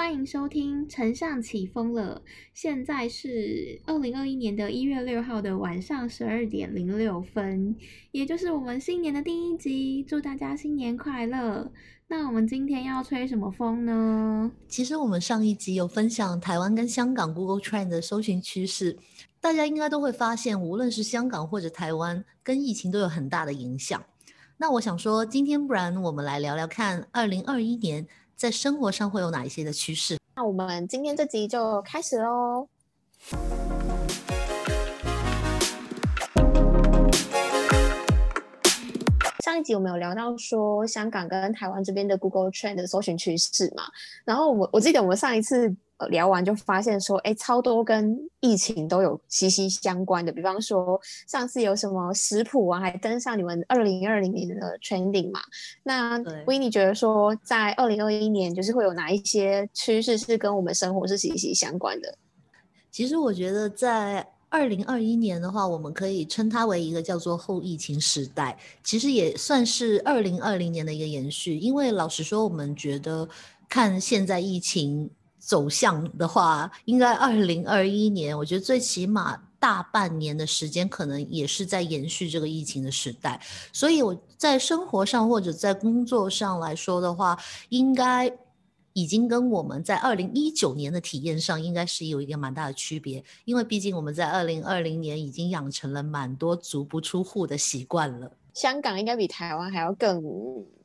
欢迎收听《丞相起风了》。现在是二零二一年的一月六号的晚上十二点零六分，也就是我们新年的第一集。祝大家新年快乐！那我们今天要吹什么风呢？其实我们上一集有分享台湾跟香港 Google Trend 的搜寻趋势，大家应该都会发现，无论是香港或者台湾，跟疫情都有很大的影响。那我想说，今天不然我们来聊聊看，二零二一年。在生活上会有哪一些的趋势？那我们今天这集就开始喽。上一集我们有聊到说香港跟台湾这边的 Google Trend 的搜寻趋势嘛，然后我我记得我们上一次。聊完就发现说，哎，超多跟疫情都有息息相关的。比方说，上次有什么食谱啊，还登上你们二零二零年的 trending 嘛？那 w i n n 觉得说，在二零二一年，就是会有哪一些趋势是跟我们生活是息息相关的？其实我觉得，在二零二一年的话，我们可以称它为一个叫做后疫情时代。其实也算是二零二零年的一个延续。因为老实说，我们觉得看现在疫情。走向的话，应该二零二一年，我觉得最起码大半年的时间，可能也是在延续这个疫情的时代。所以我在生活上或者在工作上来说的话，应该已经跟我们在二零一九年的体验上，应该是有一个蛮大的区别。因为毕竟我们在二零二零年已经养成了蛮多足不出户的习惯了。香港应该比台湾还要更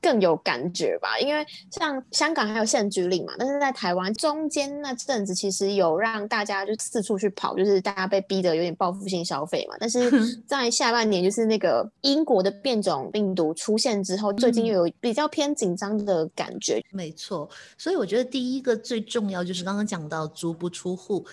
更有感觉吧，因为像香港还有限聚令嘛，但是在台湾中间那阵子其实有让大家就四处去跑，就是大家被逼得有点报复性消费嘛。但是 在下半年，就是那个英国的变种病毒出现之后，最近又有比较偏紧张的感觉。没错，所以我觉得第一个最重要就是刚刚讲到足不出户。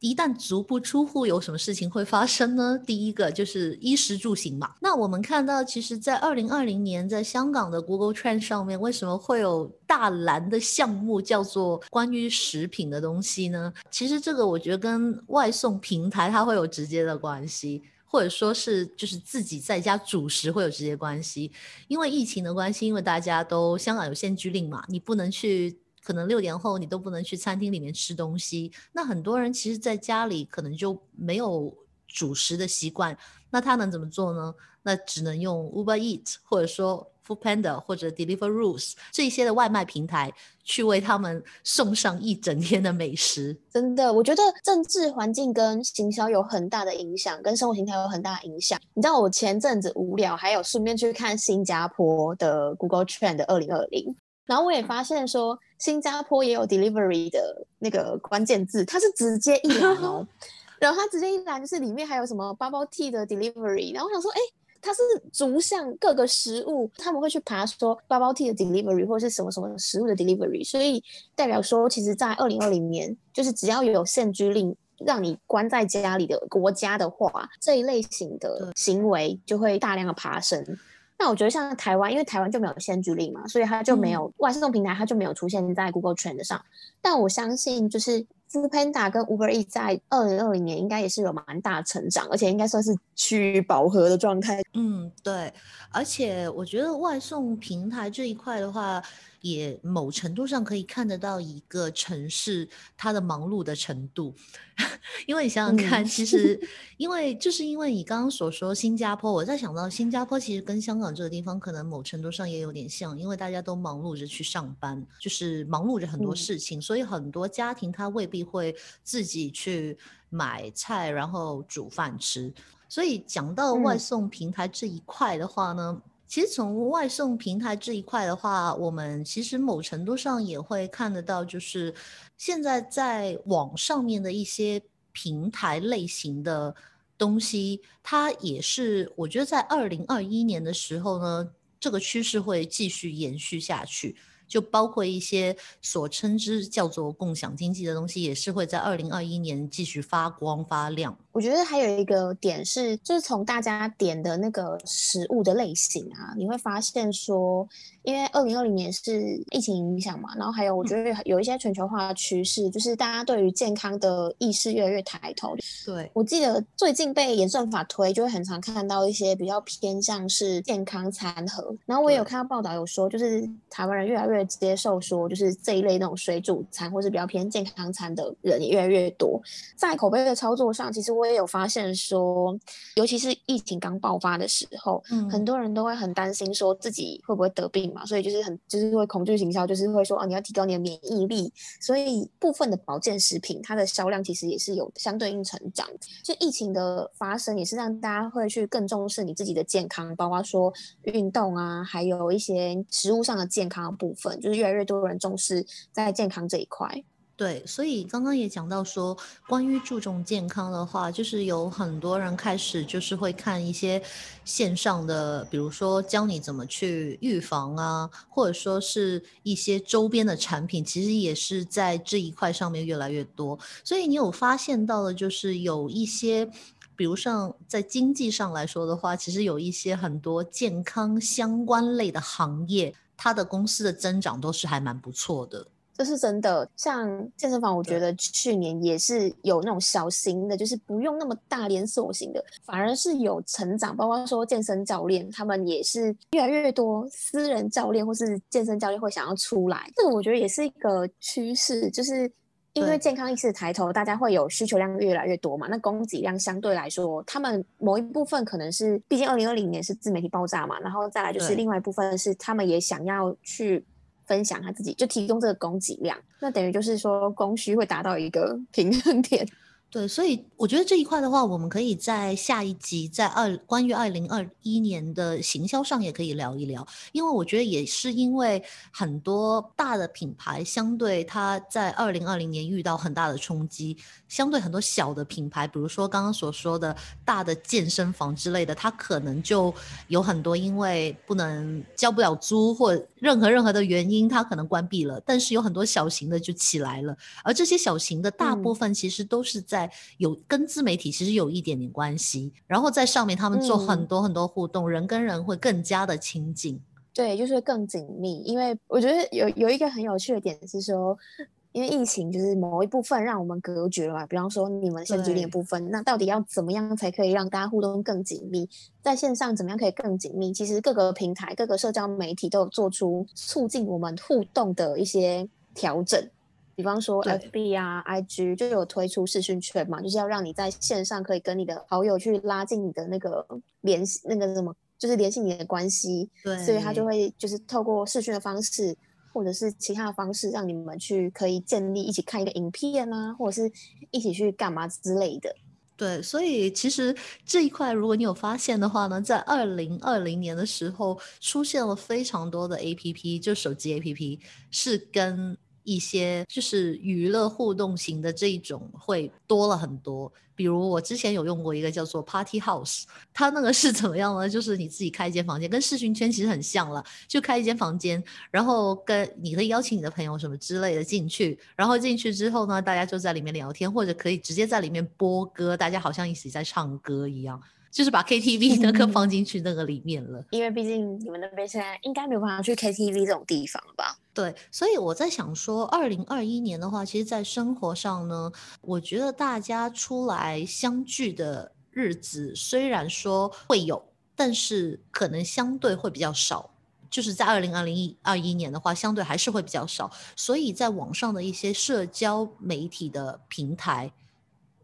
一旦足不出户，有什么事情会发生呢？第一个就是衣食住行嘛。那我们看到，其实，在二零二零年，在香港的 Google Trend 上面，为什么会有大蓝的项目叫做关于食品的东西呢？其实这个我觉得跟外送平台它会有直接的关系，或者说是就是自己在家煮食会有直接关系。因为疫情的关系，因为大家都香港有限聚令嘛，你不能去。可能六点后你都不能去餐厅里面吃东西，那很多人其实在家里可能就没有主食的习惯，那他能怎么做呢？那只能用 Uber Eat 或者说 Food Panda 或者 Deliveroo 这些的外卖平台去为他们送上一整天的美食。真的，我觉得政治环境跟行销有很大的影响，跟生活形态有很大的影响。你知道我前阵子无聊，还有顺便去看新加坡的 Google Trend 二零二零。然后我也发现说，新加坡也有 delivery 的那个关键字，它是直接一栏哦。然后它直接一栏就是里面还有什么 bubble tea 的 delivery。然后我想说，哎，它是逐向各个食物，他们会去爬说 bubble tea 的 delivery 或者是什么什么食物的 delivery。所以代表说，其实，在二零二零年，就是只要有限居令让你关在家里的国家的话，这一类型的行为就会大量的爬升。那我觉得像台湾，因为台湾就没有限聚令嘛，所以它就没有外送平台，它就没有出现在 Google Trend 上。但我相信，就是 Food Panda 跟 Uber E 在二零二零年应该也是有蛮大成长，而且应该算是趋于饱和的状态。嗯，对。而且我觉得外送平台这一块的话。也某程度上可以看得到一个城市它的忙碌的程度，因为你想想看，其实因为就是因为你刚刚所说新加坡，我在想到新加坡其实跟香港这个地方可能某程度上也有点像，因为大家都忙碌着去上班，就是忙碌着很多事情，所以很多家庭他未必会自己去买菜然后煮饭吃，所以讲到外送平台这一块的话呢。其实从外送平台这一块的话，我们其实某程度上也会看得到，就是现在在网上面的一些平台类型的东西，它也是我觉得在二零二一年的时候呢，这个趋势会继续延续下去。就包括一些所称之叫做共享经济的东西，也是会在二零二一年继续发光发亮。我觉得还有一个点是，就是从大家点的那个食物的类型啊，你会发现说，因为二零二零年是疫情影响嘛，然后还有我觉得有一些全球化的趋势，就是大家对于健康的意识越来越抬头。对我记得最近被演算法推，就会很常看到一些比较偏向是健康餐盒。然后我也有看到报道有说，就是台湾人越来越越接受说，就是这一类那种水煮餐或是比较偏健康餐的人也越来越多。在口碑的操作上，其实我也有发现说，尤其是疫情刚爆发的时候，嗯，很多人都会很担心说自己会不会得病嘛，所以就是很就是会恐惧行销，就是会说啊，你要提高你的免疫力。所以部分的保健食品，它的销量其实也是有相对应成长。就疫情的发生，也是让大家会去更重视你自己的健康，包括说运动啊，还有一些食物上的健康部分，就是越来越多人重视在健康这一块。对，所以刚刚也讲到说，关于注重健康的话，就是有很多人开始就是会看一些线上的，比如说教你怎么去预防啊，或者说是一些周边的产品，其实也是在这一块上面越来越多。所以你有发现到的，就是有一些，比如像在经济上来说的话，其实有一些很多健康相关类的行业，它的公司的增长都是还蛮不错的。这是真的，像健身房，我觉得去年也是有那种小型的，就是不用那么大连锁型的，反而是有成长。包括说健身教练，他们也是越来越多私人教练或是健身教练会想要出来。这个我觉得也是一个趋势，就是因为健康意识抬头，大家会有需求量越来越多嘛。那供给量相对来说，他们某一部分可能是，毕竟二零二零年是自媒体爆炸嘛，然后再来就是另外一部分是他们也想要去。分享他自己就提供这个供给量，那等于就是说供需会达到一个平衡点。对，所以我觉得这一块的话，我们可以在下一集在二关于二零二一年的行销上也可以聊一聊，因为我觉得也是因为很多大的品牌相对它在二零二零年遇到很大的冲击。相对很多小的品牌，比如说刚刚所说的大的健身房之类的，它可能就有很多因为不能交不了租或任何任何的原因，它可能关闭了。但是有很多小型的就起来了，而这些小型的大部分其实都是在有跟自媒体其实有一点点关系，然后在上面他们做很多很多互动，人跟人会更加的亲近。对，就是更紧密。因为我觉得有有一个很有趣的点是说。因为疫情就是某一部分让我们隔绝了，比方说你们线距离的部分，那到底要怎么样才可以让大家互动更紧密？在线上怎么样可以更紧密？其实各个平台、各个社交媒体都有做出促进我们互动的一些调整，比方说 FB 啊、IG 就有推出视讯圈嘛，就是要让你在线上可以跟你的好友去拉近你的那个联系，那个什么就是联系你的关系。对，所以他就会就是透过视讯的方式。或者是其他的方式，让你们去可以建立一起看一个影片啊，或者是一起去干嘛之类的。对，所以其实这一块，如果你有发现的话呢，在二零二零年的时候，出现了非常多的 A P P，就手机 A P P 是跟。一些就是娱乐互动型的这一种会多了很多，比如我之前有用过一个叫做 Party House，它那个是怎么样呢？就是你自己开一间房间，跟视讯圈其实很像了，就开一间房间，然后跟你可以邀请你的朋友什么之类的进去，然后进去之后呢，大家就在里面聊天，或者可以直接在里面播歌，大家好像一起在唱歌一样。就是把 KTV 那个放进去那个里面了，因为毕竟你们那边现在应该没有办法去 KTV 这种地方吧？对，所以我在想说，二零二一年的话，其实，在生活上呢，我觉得大家出来相聚的日子虽然说会有，但是可能相对会比较少。就是在二零二零一二一年的话，相对还是会比较少。所以在网上的一些社交媒体的平台。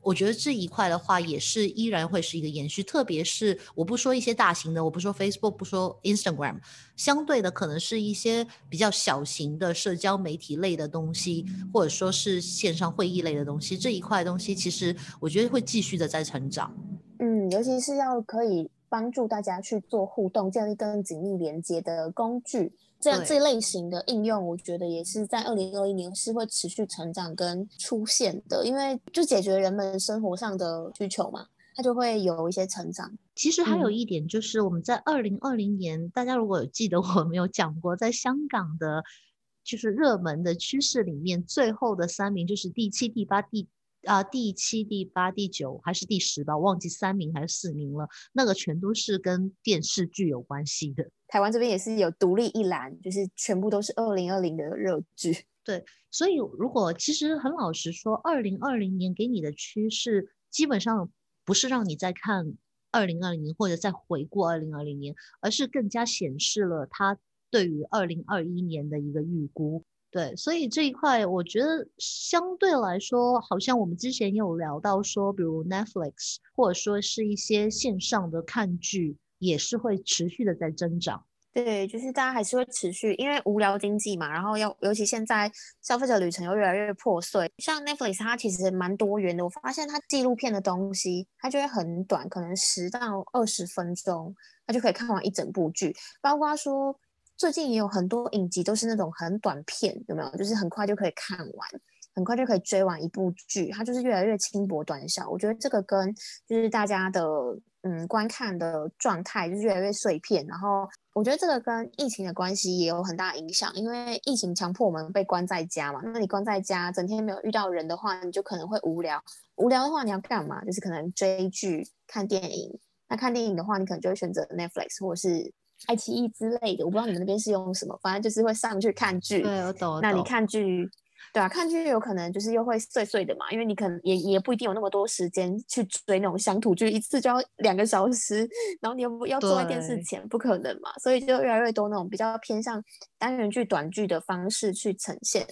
我觉得这一块的话，也是依然会是一个延续，特别是我不说一些大型的，我不说 Facebook，不说 Instagram，相对的可能是一些比较小型的社交媒体类的东西，或者说是线上会议类的东西，这一块东西其实我觉得会继续的在成长。嗯，尤其是要可以帮助大家去做互动，建立更紧密连接的工具。这样这类型的应用，我觉得也是在二零二一年是会持续成长跟出现的，因为就解决人们生活上的需求嘛，它就会有一些成长。其实还有一点就是，我们在二零二零年，大家如果有记得我们有讲过，在香港的，就是热门的趋势里面，最后的三名就是第七、第八、第。啊，第七、第八、第九还是第十吧，我忘记三名还是四名了。那个全都是跟电视剧有关系的。台湾这边也是有独立一栏，就是全部都是二零二零的热剧。对，所以如果其实很老实说，二零二零年给你的趋势，基本上不是让你再看二零二零年或者再回顾二零二零年，而是更加显示了它对于二零二一年的一个预估。对，所以这一块我觉得相对来说，好像我们之前有聊到说，比如 Netflix 或者说是一些线上的看剧，也是会持续的在增长。对，就是大家还是会持续，因为无聊经济嘛，然后要尤其现在消费者旅程又越来越破碎，像 Netflix 它其实蛮多元的。我发现它纪录片的东西，它就会很短，可能十到二十分钟，它就可以看完一整部剧。包括说最近也有很多影集都是那种很短片，有没有？就是很快就可以看完，很快就可以追完一部剧，它就是越来越轻薄短小。我觉得这个跟就是大家的嗯观看的状态就是越来越碎片，然后。我觉得这个跟疫情的关系也有很大影响，因为疫情强迫我们被关在家嘛。那你关在家，整天没有遇到人的话，你就可能会无聊。无聊的话，你要干嘛？就是可能追剧、看电影。那看电影的话，你可能就会选择 Netflix 或者是爱奇艺之类的。我不知道你们那边是用什么，反正就是会上去看剧。对，我懂。那你看剧。对啊，看剧有可能就是又会碎碎的嘛，因为你可能也也不一定有那么多时间去追那种乡土剧，一次就要两个小时，然后你又要坐在电视前，不可能嘛，所以就越来越多那种比较偏向单元剧、短剧的方式去呈现。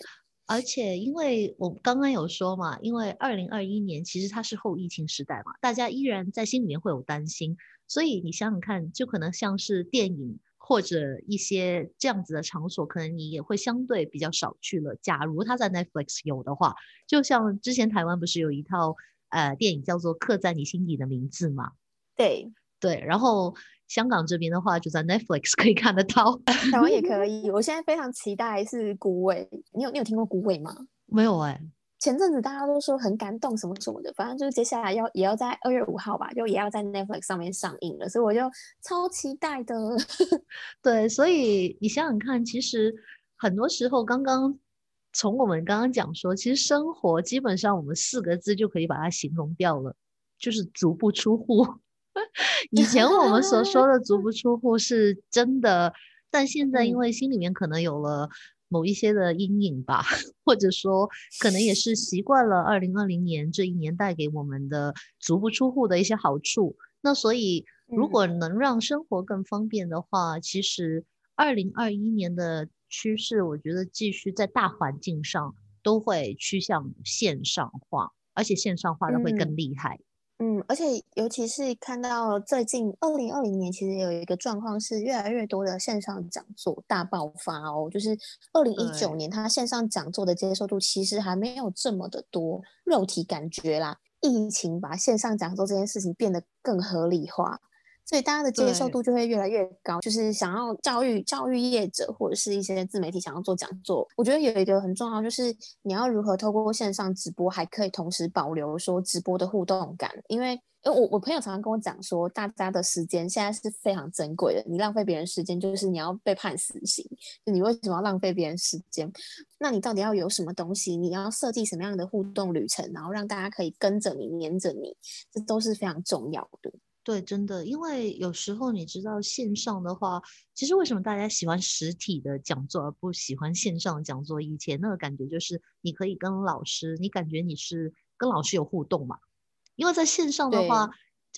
而且，因为我刚刚有说嘛，因为二零二一年其实它是后疫情时代嘛，大家依然在心里面会有担心，所以你想想看，就可能像是电影。或者一些这样子的场所，可能你也会相对比较少去了。假如他在 Netflix 有的话，就像之前台湾不是有一套呃电影叫做《刻在你心底的名字》吗？对对，然后香港这边的话就在 Netflix 可以看得到，台湾也可以。我现在非常期待是《孤味》，你有你有听过《孤味》吗？没有哎。前阵子大家都说很感动什么什么的，反正就是接下来要也要在二月五号吧，就也要在 Netflix 上面上映了，所以我就超期待的。对，所以你想想看，其实很多时候，刚刚从我们刚刚讲说，其实生活基本上我们四个字就可以把它形容掉了，就是足不出户。以前我们所说的足不出户是真的，但现在因为心里面可能有了。某一些的阴影吧，或者说可能也是习惯了二零二零年这一年带给我们的足不出户的一些好处。那所以如果能让生活更方便的话，其实二零二一年的趋势，我觉得继续在大环境上都会趋向线上化，而且线上化的会更厉害。嗯，而且尤其是看到最近二零二零年，其实有一个状况是越来越多的线上讲座大爆发哦。就是二零一九年，它线上讲座的接受度其实还没有这么的多，肉体感觉啦。疫情把线上讲座这件事情变得更合理化。所以大家的接受度就会越来越高，就是想要教育教育业者或者是一些自媒体想要做讲座，我觉得有一个很重要，就是你要如何透过线上直播，还可以同时保留说直播的互动感，因为因为我我朋友常常跟我讲说，大家的时间现在是非常珍贵的，你浪费别人时间就是你要被判死刑，就你为什么要浪费别人时间？那你到底要有什么东西？你要设计什么样的互动旅程，然后让大家可以跟着你、黏着你，这都是非常重要的。对，真的，因为有时候你知道线上的话，其实为什么大家喜欢实体的讲座而不喜欢线上讲座？以前那个感觉就是你可以跟老师，你感觉你是跟老师有互动嘛？因为在线上的话，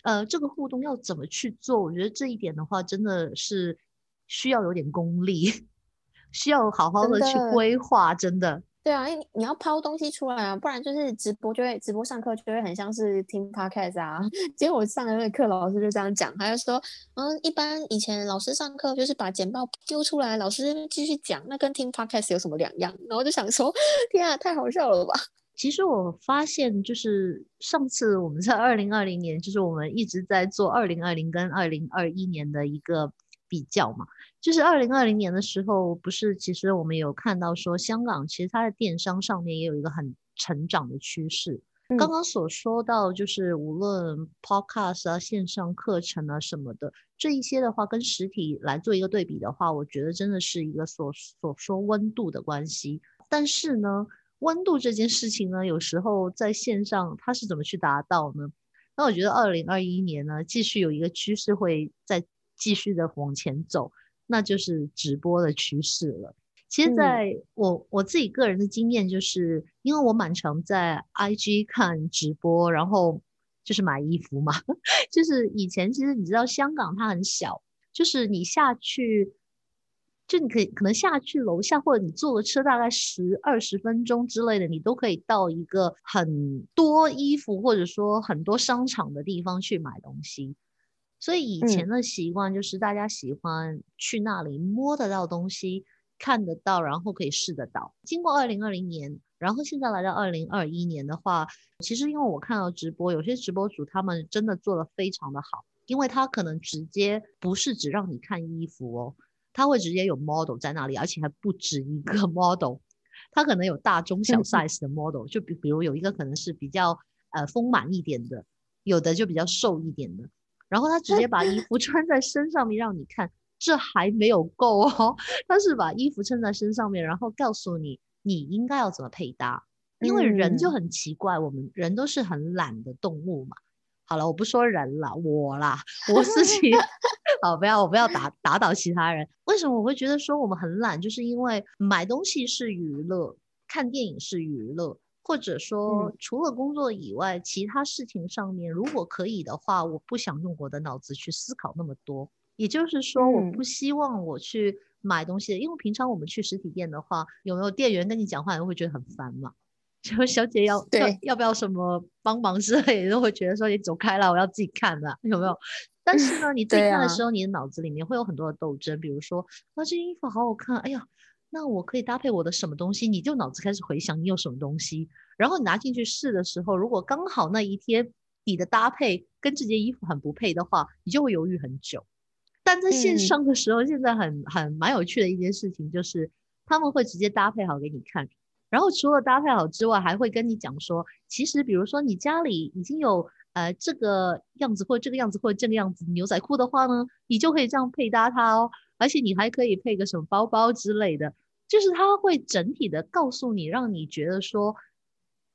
呃，这个互动要怎么去做？我觉得这一点的话，真的是需要有点功力，需要好好的去规划，真的。对啊，因为你要抛东西出来啊，不然就是直播就会直播上课就会很像是听 podcast 啊。结果我上的那个课老师就这样讲，他就说，嗯，一般以前老师上课就是把简报丢出来，老师继续讲，那跟听 podcast 有什么两样？然后就想说，天啊，太好笑了吧！其实我发现，就是上次我们在二零二零年，就是我们一直在做二零二零跟二零二一年的一个比较嘛。就是二零二零年的时候，不是，其实我们有看到说，香港其实它的电商上面也有一个很成长的趋势。刚刚所说到，就是无论 podcast 啊、线上课程啊什么的，这一些的话，跟实体来做一个对比的话，我觉得真的是一个所所说温度的关系。但是呢，温度这件事情呢，有时候在线上它是怎么去达到呢？那我觉得二零二一年呢，继续有一个趋势会再继续的往前走。那就是直播的趋势了。其实，在我我自己个人的经验，就是因为我蛮常在 IG 看直播，然后就是买衣服嘛。就是以前其实你知道，香港它很小，就是你下去就你可以可能下去楼下，或者你坐个车大概十二十分钟之类的，你都可以到一个很多衣服或者说很多商场的地方去买东西。所以以前的习惯就是大家喜欢去那里摸得到东西，看得到，然后可以试得到。经过二零二零年，然后现在来到二零二一年的话，其实因为我看到直播，有些直播主他们真的做的非常的好，因为他可能直接不是只让你看衣服哦。他会直接有 model 在那里，而且还不止一个 model，他可能有大中小 size 的 model，就比比如有一个可能是比较呃丰满一点的，有的就比较瘦一点的，然后他直接把衣服穿在身上面让你看，这还没有够哦，他是把衣服穿在身上面，然后告诉你你应该要怎么配搭，因为人就很奇怪，我们人都是很懒的动物嘛。好了，我不说人了，我啦，我自己。好，不要我不要打打倒其他人。为什么我会觉得说我们很懒？就是因为买东西是娱乐，看电影是娱乐，或者说除了工作以外，其他事情上面，如果可以的话，我不想用我的脑子去思考那么多。也就是说，我不希望我去买东西，因为平常我们去实体店的话，有没有店员跟你讲话，你会觉得很烦嘛？就小姐要 要要不要什么帮忙之类，都会觉得说你走开了，我要自己看的，有没有？但是呢，你自己看的时候，你的脑子里面会有很多的斗争，比如说，啊，这件衣服好好看，哎呀，那我可以搭配我的什么东西？你就脑子开始回想你有什么东西，然后你拿进去试的时候，如果刚好那一天你的搭配跟这件衣服很不配的话，你就会犹豫很久。但在线上的时候，现在很很蛮有趣的一件事情就是，他们会直接搭配好给你看。然后除了搭配好之外，还会跟你讲说，其实比如说你家里已经有呃这个样子或这个样子或者这个样子牛仔裤的话呢，你就可以这样配搭它哦。而且你还可以配个什么包包之类的，就是他会整体的告诉你，让你觉得说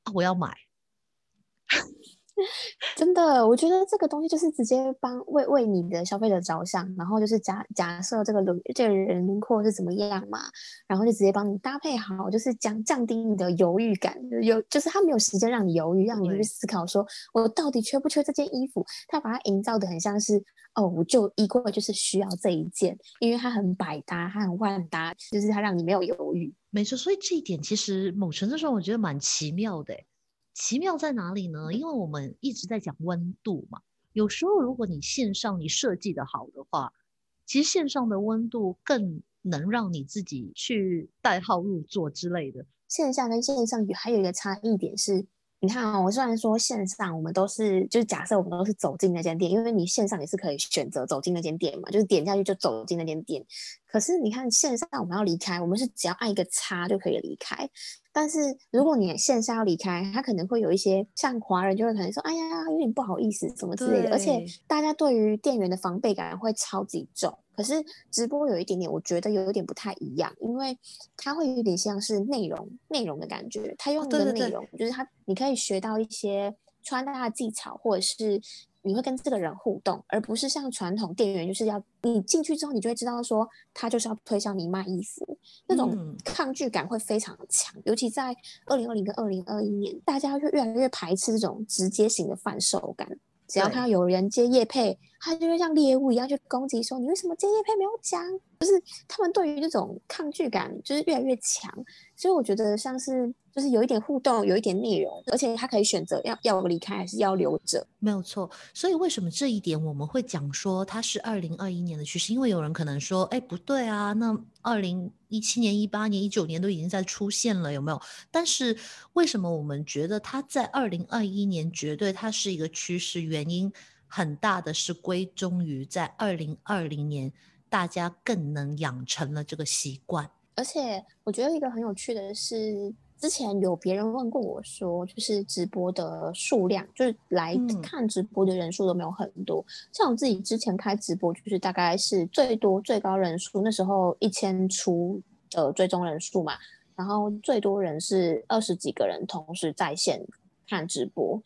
啊我要买。真的，我觉得这个东西就是直接帮为为你的消费者着想，然后就是假假设这个轮这个人轮廓是怎么样嘛，然后就直接帮你搭配好，就是降降低你的犹豫感，有就是他没有时间让你犹豫，让你去思考说我到底缺不缺这件衣服，他把它营造的很像是哦，我就衣柜就是需要这一件，因为它很百搭，它很万搭，就是它让你没有犹豫。没错，所以这一点其实某程度上我觉得蛮奇妙的。奇妙在哪里呢？因为我们一直在讲温度嘛。有时候如果你线上你设计的好的话，其实线上的温度更能让你自己去代号入座之类的。线下跟线上还有一个差异点是。你看啊，我虽然说线上我们都是，就是假设我们都是走进那间店，因为你线上也是可以选择走进那间店嘛，就是点下去就走进那间店。可是你看线上我们要离开，我们是只要按一个叉就可以离开。但是如果你线下要离开，他可能会有一些像华人就会可能说，哎呀，有点不好意思什么之类的，而且大家对于店员的防备感会超级重。可是直播有一点点，我觉得有一点不太一样，因为它会有点像是内容内容的感觉。它用的内容就是它，你可以学到一些穿搭的技巧，或者是你会跟这个人互动，而不是像传统店员就是要你进去之后，你就会知道说他就是要推销你卖衣服，那种抗拒感会非常强。尤其在二零二零跟二零二一年，大家会越来越排斥这种直接型的贩售感。只要看到有人接叶配，他就会像猎物一样去攻击，说你为什么接叶配没有讲？就是他们对于这种抗拒感就是越来越强，所以我觉得像是就是有一点互动，有一点内容，而且他可以选择要要离开还是要留着，没有错。所以为什么这一点我们会讲说它是二零二一年的趋势？因为有人可能说，哎，不对啊，那二零一七年、一八年、一九年都已经在出现了，有没有？但是为什么我们觉得它在二零二一年绝对它是一个趋势？原因很大的是归宗于在二零二零年。大家更能养成了这个习惯，而且我觉得一个很有趣的是，之前有别人问过我说，就是直播的数量，就是来看直播的人数都没有很多。像我自己之前开直播，就是大概是最多最高人数，那时候一千出的追踪人数嘛，然后最多人是二十几个人同时在线看直播。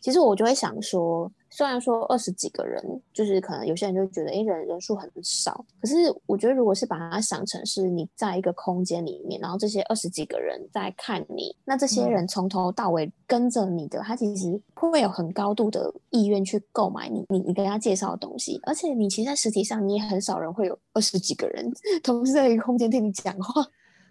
其实我就会想说，虽然说二十几个人，就是可能有些人就觉得，哎，人人数很少。可是我觉得，如果是把它想成是你在一个空间里面，然后这些二十几个人在看你，那这些人从头到尾跟着你的，他其实会有很高度的意愿去购买你你你跟他介绍的东西。而且你其实，在实体上，你也很少人会有二十几个人 同时在一个空间听你讲话。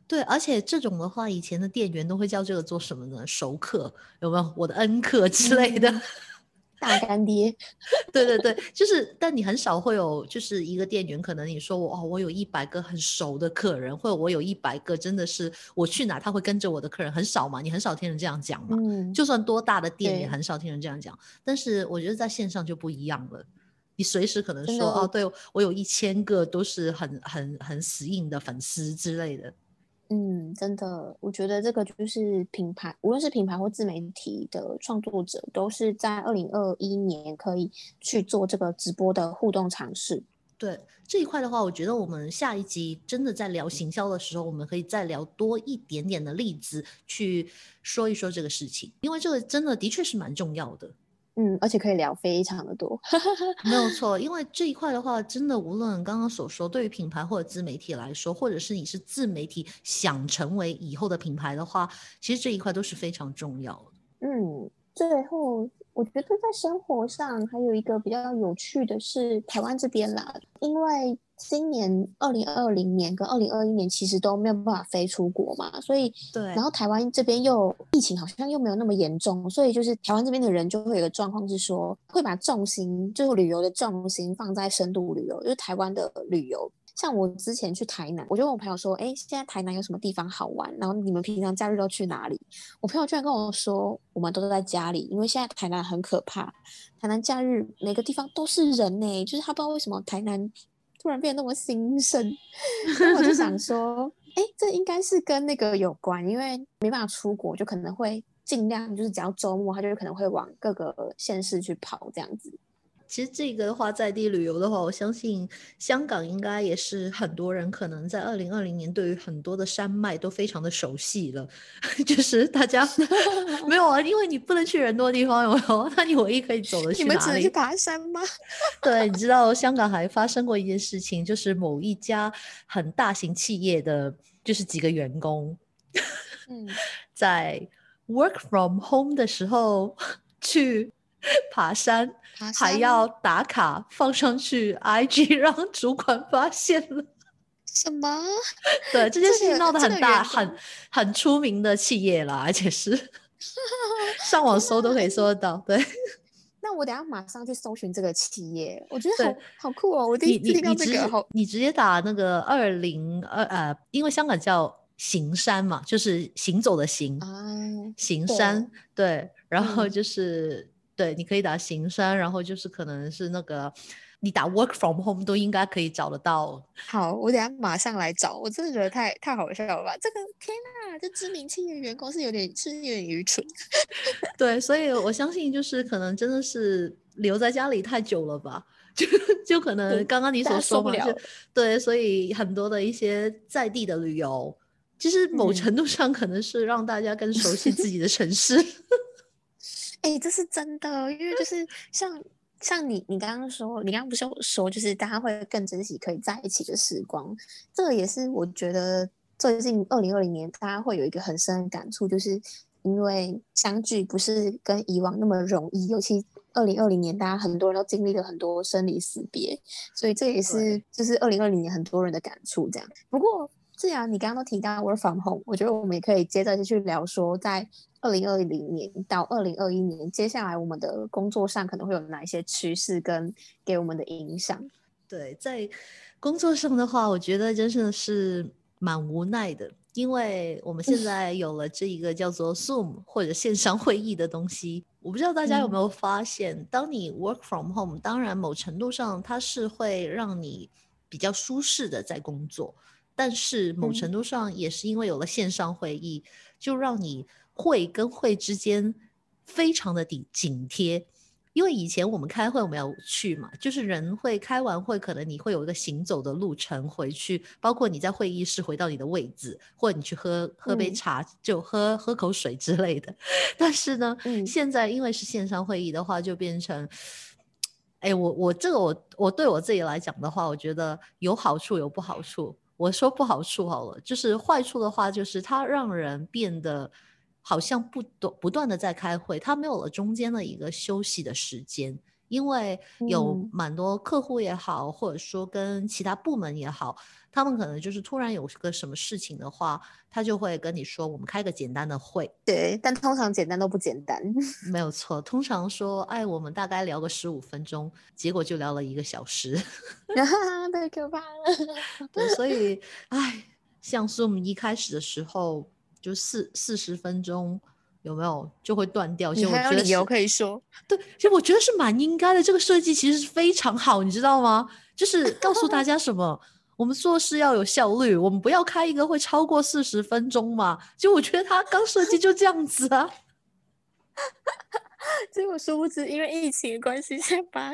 对，而且这种的话，以前的店员都会叫这个做什么呢？熟客有没有？我的恩客之类的，大干爹。对对对，就是，但你很少会有，就是一个店员，可能你说我哦，我有一百个很熟的客人，或者我有一百个真的是我去哪他会跟着我的客人，很少嘛，你很少听人这样讲嘛。嗯。就算多大的店也很少听人这样讲，但是我觉得在线上就不一样了，你随时可能说哦，对我有一千个都是很很很死硬的粉丝之类的。嗯，真的，我觉得这个就是品牌，无论是品牌或自媒体的创作者，都是在二零二一年可以去做这个直播的互动尝试。对这一块的话，我觉得我们下一集真的在聊行销的时候，我们可以再聊多一点点的例子去说一说这个事情，因为这个真的的确是蛮重要的。嗯，而且可以聊非常的多，没有错。因为这一块的话，真的无论刚刚所说，对于品牌或者自媒体来说，或者是你是自媒体想成为以后的品牌的话，其实这一块都是非常重要的。嗯，最后我觉得在生活上还有一个比较有趣的是台湾这边啦，因为。今年二零二零年跟二零二一年其实都没有办法飞出国嘛，所以对，然后台湾这边又疫情好像又没有那么严重，所以就是台湾这边的人就会有个状况是说，会把重心就是旅游的重心放在深度旅游，就是台湾的旅游。像我之前去台南，我就问我朋友说，哎，现在台南有什么地方好玩？然后你们平常假日都去哪里？我朋友居然跟我说，我们都在家里，因为现在台南很可怕，台南假日每个地方都是人呢，就是他不知道为什么台南。突然变得那么兴盛，我就想 说，哎，这应该是跟那个有关，因为没办法出国，就可能会尽量就是只要周末，他就可能会往各个县市去跑这样子。其实这个的话，在地旅游的话，我相信香港应该也是很多人可能在二零二零年对于很多的山脉都非常的熟悉了。就是大家 没有啊，因为你不能去人多的地方，有没有？那你唯一可以走的去哪里？你们只能去爬山吗？对，你知道香港还发生过一件事情，就是某一家很大型企业的，就是几个员工，嗯，在 work from home 的时候去。爬山还要打卡放上去，IG 让主管发现了。什么？对，这件事情闹得很大，很很出名的企业啦，而且是 上网搜都可以搜得到。对，那我等下马上去搜寻这个企业，我觉得好好酷哦！我第一次听到这个，你直接打那个二零二呃，因为香港叫行山嘛，就是行走的行啊，行山对，然后就是。对，你可以打行山，然后就是可能是那个你打 work from home 都应该可以找得到。好，我等下马上来找。我真的觉得太太好笑了吧？这个天哪，这知名企业员工是有点是有点愚蠢。对，所以我相信就是可能真的是留在家里太久了吧，就就可能刚刚你所说嘛，对，所以很多的一些在地的旅游，其实某程度上可能是让大家更熟悉自己的城市。哎，这是真的，因为就是像像你，你刚刚说，你刚刚不是有说，就是大家会更珍惜可以在一起的时光。这个也是我觉得最近二零二零年大家会有一个很深的感触，就是因为相聚不是跟以往那么容易，尤其二零二零年大家很多人都经历了很多生离死别，所以这也是就是二零二零年很多人的感触。这样，不过。是啊，你刚刚都提到 work from home，我觉得我们也可以接着就去聊说，在二零二零年到二零二一年，接下来我们的工作上可能会有哪一些趋势跟给我们的影响。对，在工作上的话，我觉得真的是蛮无奈的，因为我们现在有了这一个叫做 Zoom 或者线上会议的东西。我不知道大家有没有发现，当你 work from home，当然某程度上它是会让你比较舒适的在工作。但是某程度上也是因为有了线上会议，就让你会跟会之间非常的紧紧贴，因为以前我们开会我们要去嘛，就是人会开完会，可能你会有一个行走的路程回去，包括你在会议室回到你的位置，或者你去喝喝杯茶，就喝喝口水之类的。但是呢，现在因为是线上会议的话，就变成，哎，我我这个我我对我自己来讲的话，我觉得有好处有不好处。我说不好处好了，就是坏处的话，就是它让人变得。好像不断不断的在开会，它没有了中间的一个休息的时间，因为有蛮多客户也好，或者说跟其他部门也好，他们可能就是突然有个什么事情的话，他就会跟你说，我们开个简单的会。对，但通常简单都不简单。没有错，通常说，哎，我们大概聊个十五分钟，结果就聊了一个小时，太可怕了。对，所以，哎，像是我们一开始的时候。就四四十分钟有没有就会断掉？其实我觉得理由可以说，对，其实我觉得是蛮应该的。这个设计其实是非常好，你知道吗？就是告诉大家什么，我们做事要有效率，我们不要开一个会超过四十分钟嘛。就我觉得他刚设计就这样子啊。结果殊不知，因为疫情的关系，现在把。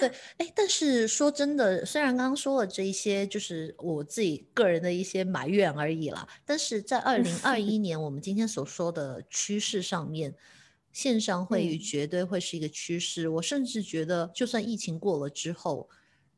对，哎，但是说真的，虽然刚刚说了这一些，就是我自己个人的一些埋怨而已啦。但是在二零二一 年，我们今天所说的趋势上面，线上会议绝对会是一个趋势。我甚至觉得，就算疫情过了之后，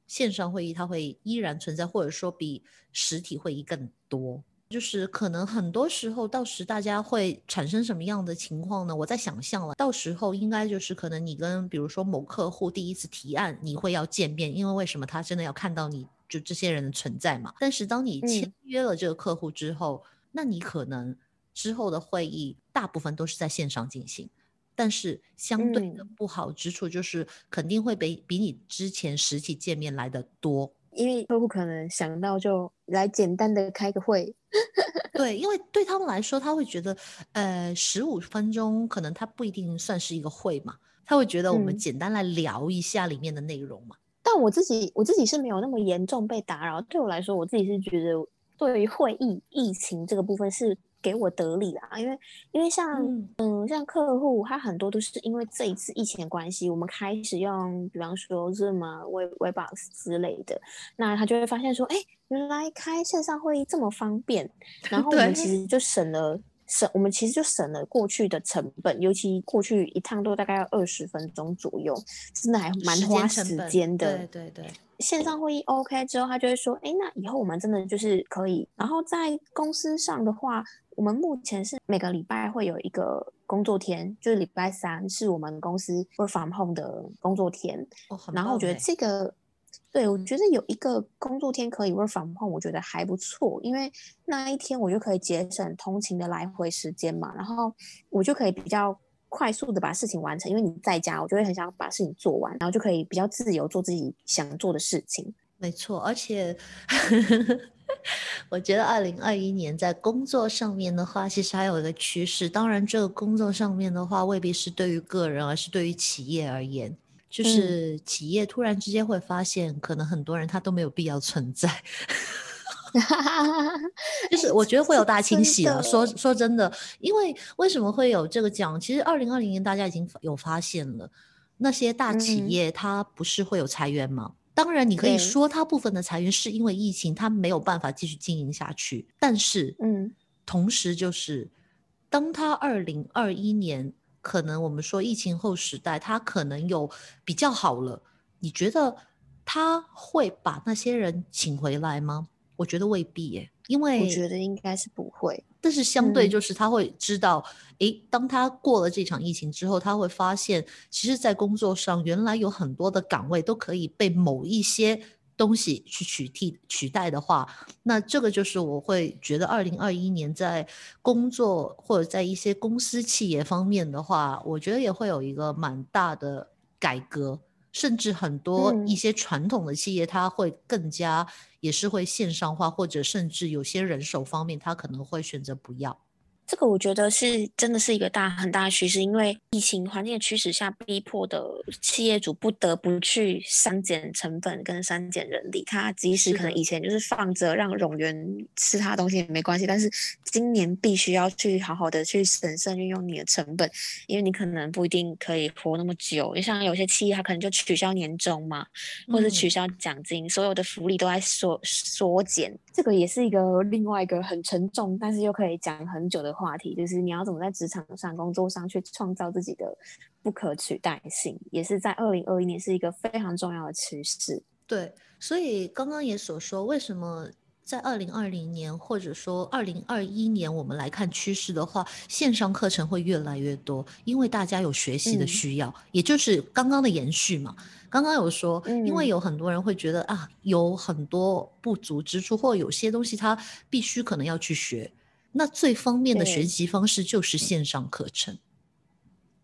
线上会议它会依然存在，或者说比实体会议更多。就是可能很多时候，到时大家会产生什么样的情况呢？我在想象了，到时候应该就是可能你跟比如说某客户第一次提案，你会要见面，因为为什么他真的要看到你就这些人的存在嘛？但是当你签约了这个客户之后，那你可能之后的会议大部分都是在线上进行，但是相对的不好之处就是肯定会比比你之前实体见面来的多。因为客户可能想到就来简单的开个会，对，因为对他们来说，他会觉得，呃，十五分钟可能他不一定算是一个会嘛，他会觉得我们简单来聊一下里面的内容嘛。但我自己我自己是没有那么严重被打扰，对我来说，我自己是觉得对于会议疫情这个部分是。给我得理啦，因为因为像嗯像客户，他很多都是因为这一次疫情的关系，我们开始用，比方说 Zoom 啊、Web Webex 之类的，那他就会发现说，哎，原来开线上会议这么方便，然后我们其实就省了省，我们其实就省了过去的成本，尤其过去一趟都大概要二十分钟左右，真的还蛮花时间的。对对对。线上会议 OK 之后，他就会说，哎，那以后我们真的就是可以，然后在公司上的话。我们目前是每个礼拜会有一个工作天，就是礼拜三是我们公司 work from home 的工作天。然后我觉得这个，对我觉得有一个工作天可以 work from home，我觉得还不错，因为那一天我就可以节省通勤的来回时间嘛，然后我就可以比较快速的把事情完成。因为你在家，我就会很想把事情做完，然后就可以比较自由做自己想做的事情。没错，而且。我觉得二零二一年在工作上面的话，其实还有一个趋势。当然，这个工作上面的话，未必是对于个人，而是对于企业而言，就是企业突然之间会发现，可能很多人他都没有必要存在。就是我觉得会有大清洗了。说说真的，因为为什么会有这个讲？其实二零二零年大家已经有发现了，那些大企业它不是会有裁员吗？当然，你可以说它部分的裁员是因为疫情，它没有办法继续经营下去。但是，嗯，同时就是，当它二零二一年可能我们说疫情后时代，它可能有比较好了，你觉得他会把那些人请回来吗？我觉得未必耶，因为我觉得应该是不会。但是相对就是他会知道，诶，当他过了这场疫情之后，他会发现，其实，在工作上原来有很多的岗位都可以被某一些东西去取替取代的话，那这个就是我会觉得，二零二一年在工作或者在一些公司企业方面的话，我觉得也会有一个蛮大的改革。甚至很多一些传统的企业，它会更加也是会线上化，或者甚至有些人手方面，他可能会选择不要。这个我觉得是真的是一个大很大的趋势，因为疫情环境的驱使下，逼迫的企业主不得不去删减成本跟删减人力。他即使可能以前就是放着让冗员吃他东西也没关系，但是今年必须要去好好的去审慎运用你的成本，因为你可能不一定可以活那么久。你像有些企业，他可能就取消年终嘛，或者取消奖金，所有的福利都在缩缩减。这个也是一个另外一个很沉重，但是又可以讲很久的。话题就是你要怎么在职场上、工作上去创造自己的不可取代性，也是在二零二一年是一个非常重要的趋势。对，所以刚刚也所说，为什么在二零二零年或者说二零二一年，我们来看趋势的话，线上课程会越来越多，因为大家有学习的需要，也就是刚刚的延续嘛。刚刚有说，因为有很多人会觉得啊，有很多不足之处，或有些东西他必须可能要去学。那最方便的学习方式就是线上课程。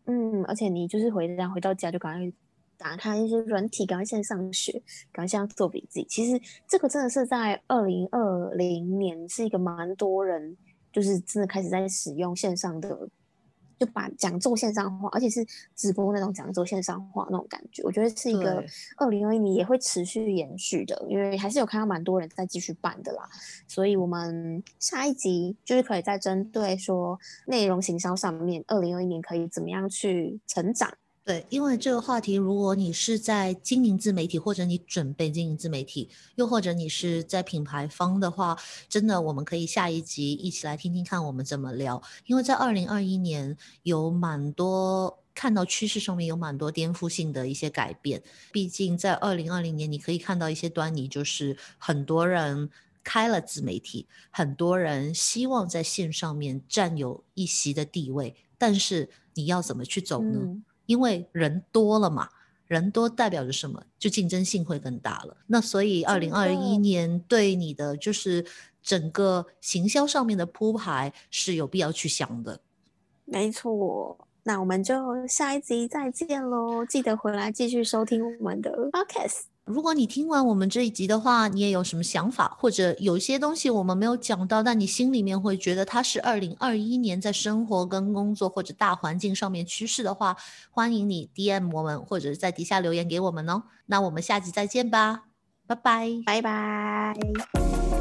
嗯，而且你就是回家回到家就赶快打开一些软体，赶快线上学，赶快线上做笔记。其实这个真的是在二零二零年是一个蛮多人就是真的开始在使用线上的。就把讲座线上化，而且是直播那种讲座线上化那种感觉，我觉得是一个二零二一年也会持续延续的，因为还是有看到蛮多人在继续办的啦。所以，我们下一集就是可以再针对说内容行销上面，二零二一年可以怎么样去成长。对，因为这个话题，如果你是在经营自媒体，或者你准备经营自媒体，又或者你是在品牌方的话，真的，我们可以下一集一起来听听看我们怎么聊。因为在二零二一年有蛮多看到趋势上面有蛮多颠覆性的一些改变。毕竟在二零二零年，你可以看到一些端倪，就是很多人开了自媒体，很多人希望在线上面占有一席的地位，但是你要怎么去走呢？因为人多了嘛，人多代表着什么？就竞争性会更大了。那所以二零二一年对你的就是整个行销上面的铺排是有必要去想的。没错，那我们就下一集再见喽！记得回来继续收听我们的 podcast。如果你听完我们这一集的话，你也有什么想法，或者有些东西我们没有讲到，但你心里面会觉得它是二零二一年在生活跟工作或者大环境上面趋势的话，欢迎你 DM 我们，或者在底下留言给我们哦。那我们下集再见吧，拜拜，拜拜。